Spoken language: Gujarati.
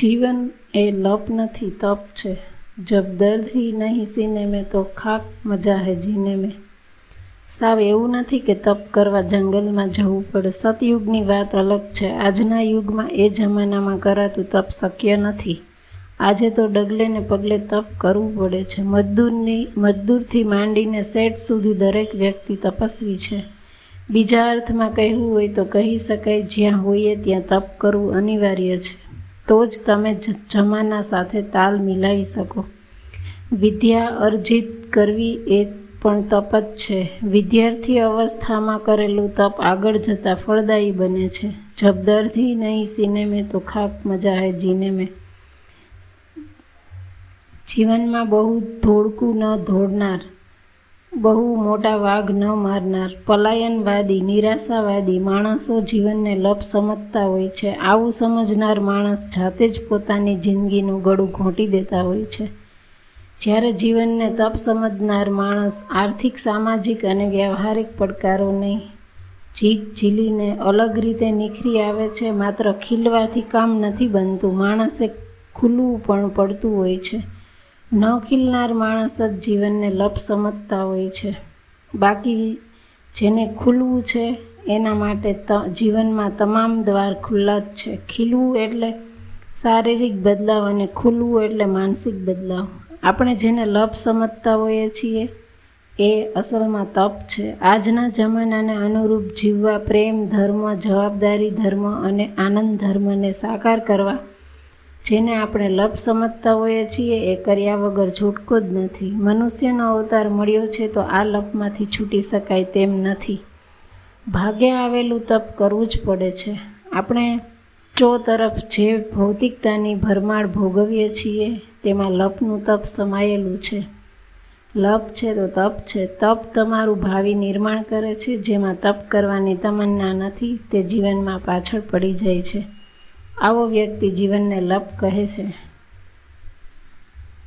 જીવન એ લપ નથી, તપ છે. જબ દર્દ હી નહીં સીને મેં તો ખાક મજા હે જીને મેં. સાવ એવું નથી કે તપ કરવા જંગલમાં જવું પડે. સતયુગની વાત અલગ છે. આજના યુગમાં એ જમાનામાં કરાતું તપ શક્ય નથી. આજે તો ડગલે ને પગલે તપ કરવું પડે છે. મજદૂરની, મજદૂરથી માંડીને શેઠ સુધી દરેક વ્યક્તિ તપસ્વી છે. બીજા અર્થમાં કહેવું હોય તો કહી શકાય જ્યાં હોઈએ ત્યાં તપ કરવું અનિવાર્ય છે. તો જ તમે જમાના સાથે તાલ મિલાવી શકો. વિદ્યા અર્જિત કરવી એ પણ તપ જ છે. વિદ્યાર્થી અવસ્થામાં કરેલું તપ આગળ જતાં ફળદાયી બને છે. જબદરથી નહીં, સીને મેં તો ખાક મજા હે, જીને મેં. જીવનમાં બહુ ધોળકું ન ધોડનાર બહુ મોટા વાઘ ન મારનાર, પલાયનવાદી, નિરાશાવાદી માણસો જીવનને લપ સમજતા હોય છે. આવું સમજનાર માણસ જાતે જ પોતાની જિંદગીનું ગળું ઘોંટી દેતા હોય છે. જ્યારે જીવનને તપ સમજનાર માણસ આર્થિક, સામાજિક અને વ્યવહારિક પડકારોને જીક ઝીલીને અલગ રીતે નીખરી આવે છે, માત્ર ખીલવાથી કામ નથી બનતું, માણસે ખુલ્લું પણ પડતું હોય છે. ન ખીલનાર માણસ જ જીવનને લપ સમજતા હોય છે. બાકી જેને ખુલવું છે, એના માટે ત, જીવનમાં તમામ દ્વાર ખુલ્લા જ છે. ખીલવું એટલે શારીરિક બદલાવ અને ખુલવું એટલે માનસિક બદલાવ. આપણે જેને લપ સમજતા હોઈએ છીએ, એ અસલમાં તપ છે. આજના જમાનાને અનુરૂપ જીવવા પ્રેમ, ધર્મ, જવાબદારી, ધર્મ અને આનંદ ધર્મને સાકાર કરવા જેને આપણે લપ સમજતા હોઈએ છીએ, એ કર્યા વગર છૂટકો જ નથી. મનુષ્યનો અવતાર મળ્યો છે તો આ લપમાંથી છૂટી શકાય તેમ નથી. ભાગે આવેલું તપ કરવું જ પડે છે. આપણે ચો તરફ જે ભૌતિકતાની ભરમાળ ભોગવીએ છીએ, તેમાં લપનું તપ સમાયેલું છે. લપ છે તો તપ છે. તપ તમારું ભાવિ નિર્માણ કરે છે, જેમાં તપ કરવાની તમન્ના નથી, તે જીવનમાં પાછળ પડી જાય છે. આવો વ્યક્તિ જીવનને લપ કહે છે.